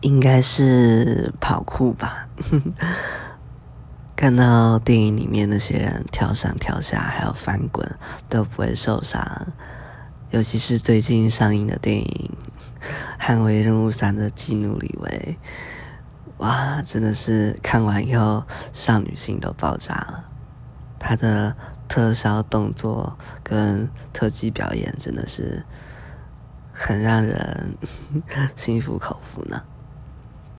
应该是跑酷吧。看到电影里面那些人跳上跳下，还有翻滚都不会受伤，尤其是最近上映的电影《捍卫任务三》的基努里维，哇，真的是看完以后少女心都爆炸了。他的特效动作跟特技表演真的是很让人 心服口服呢。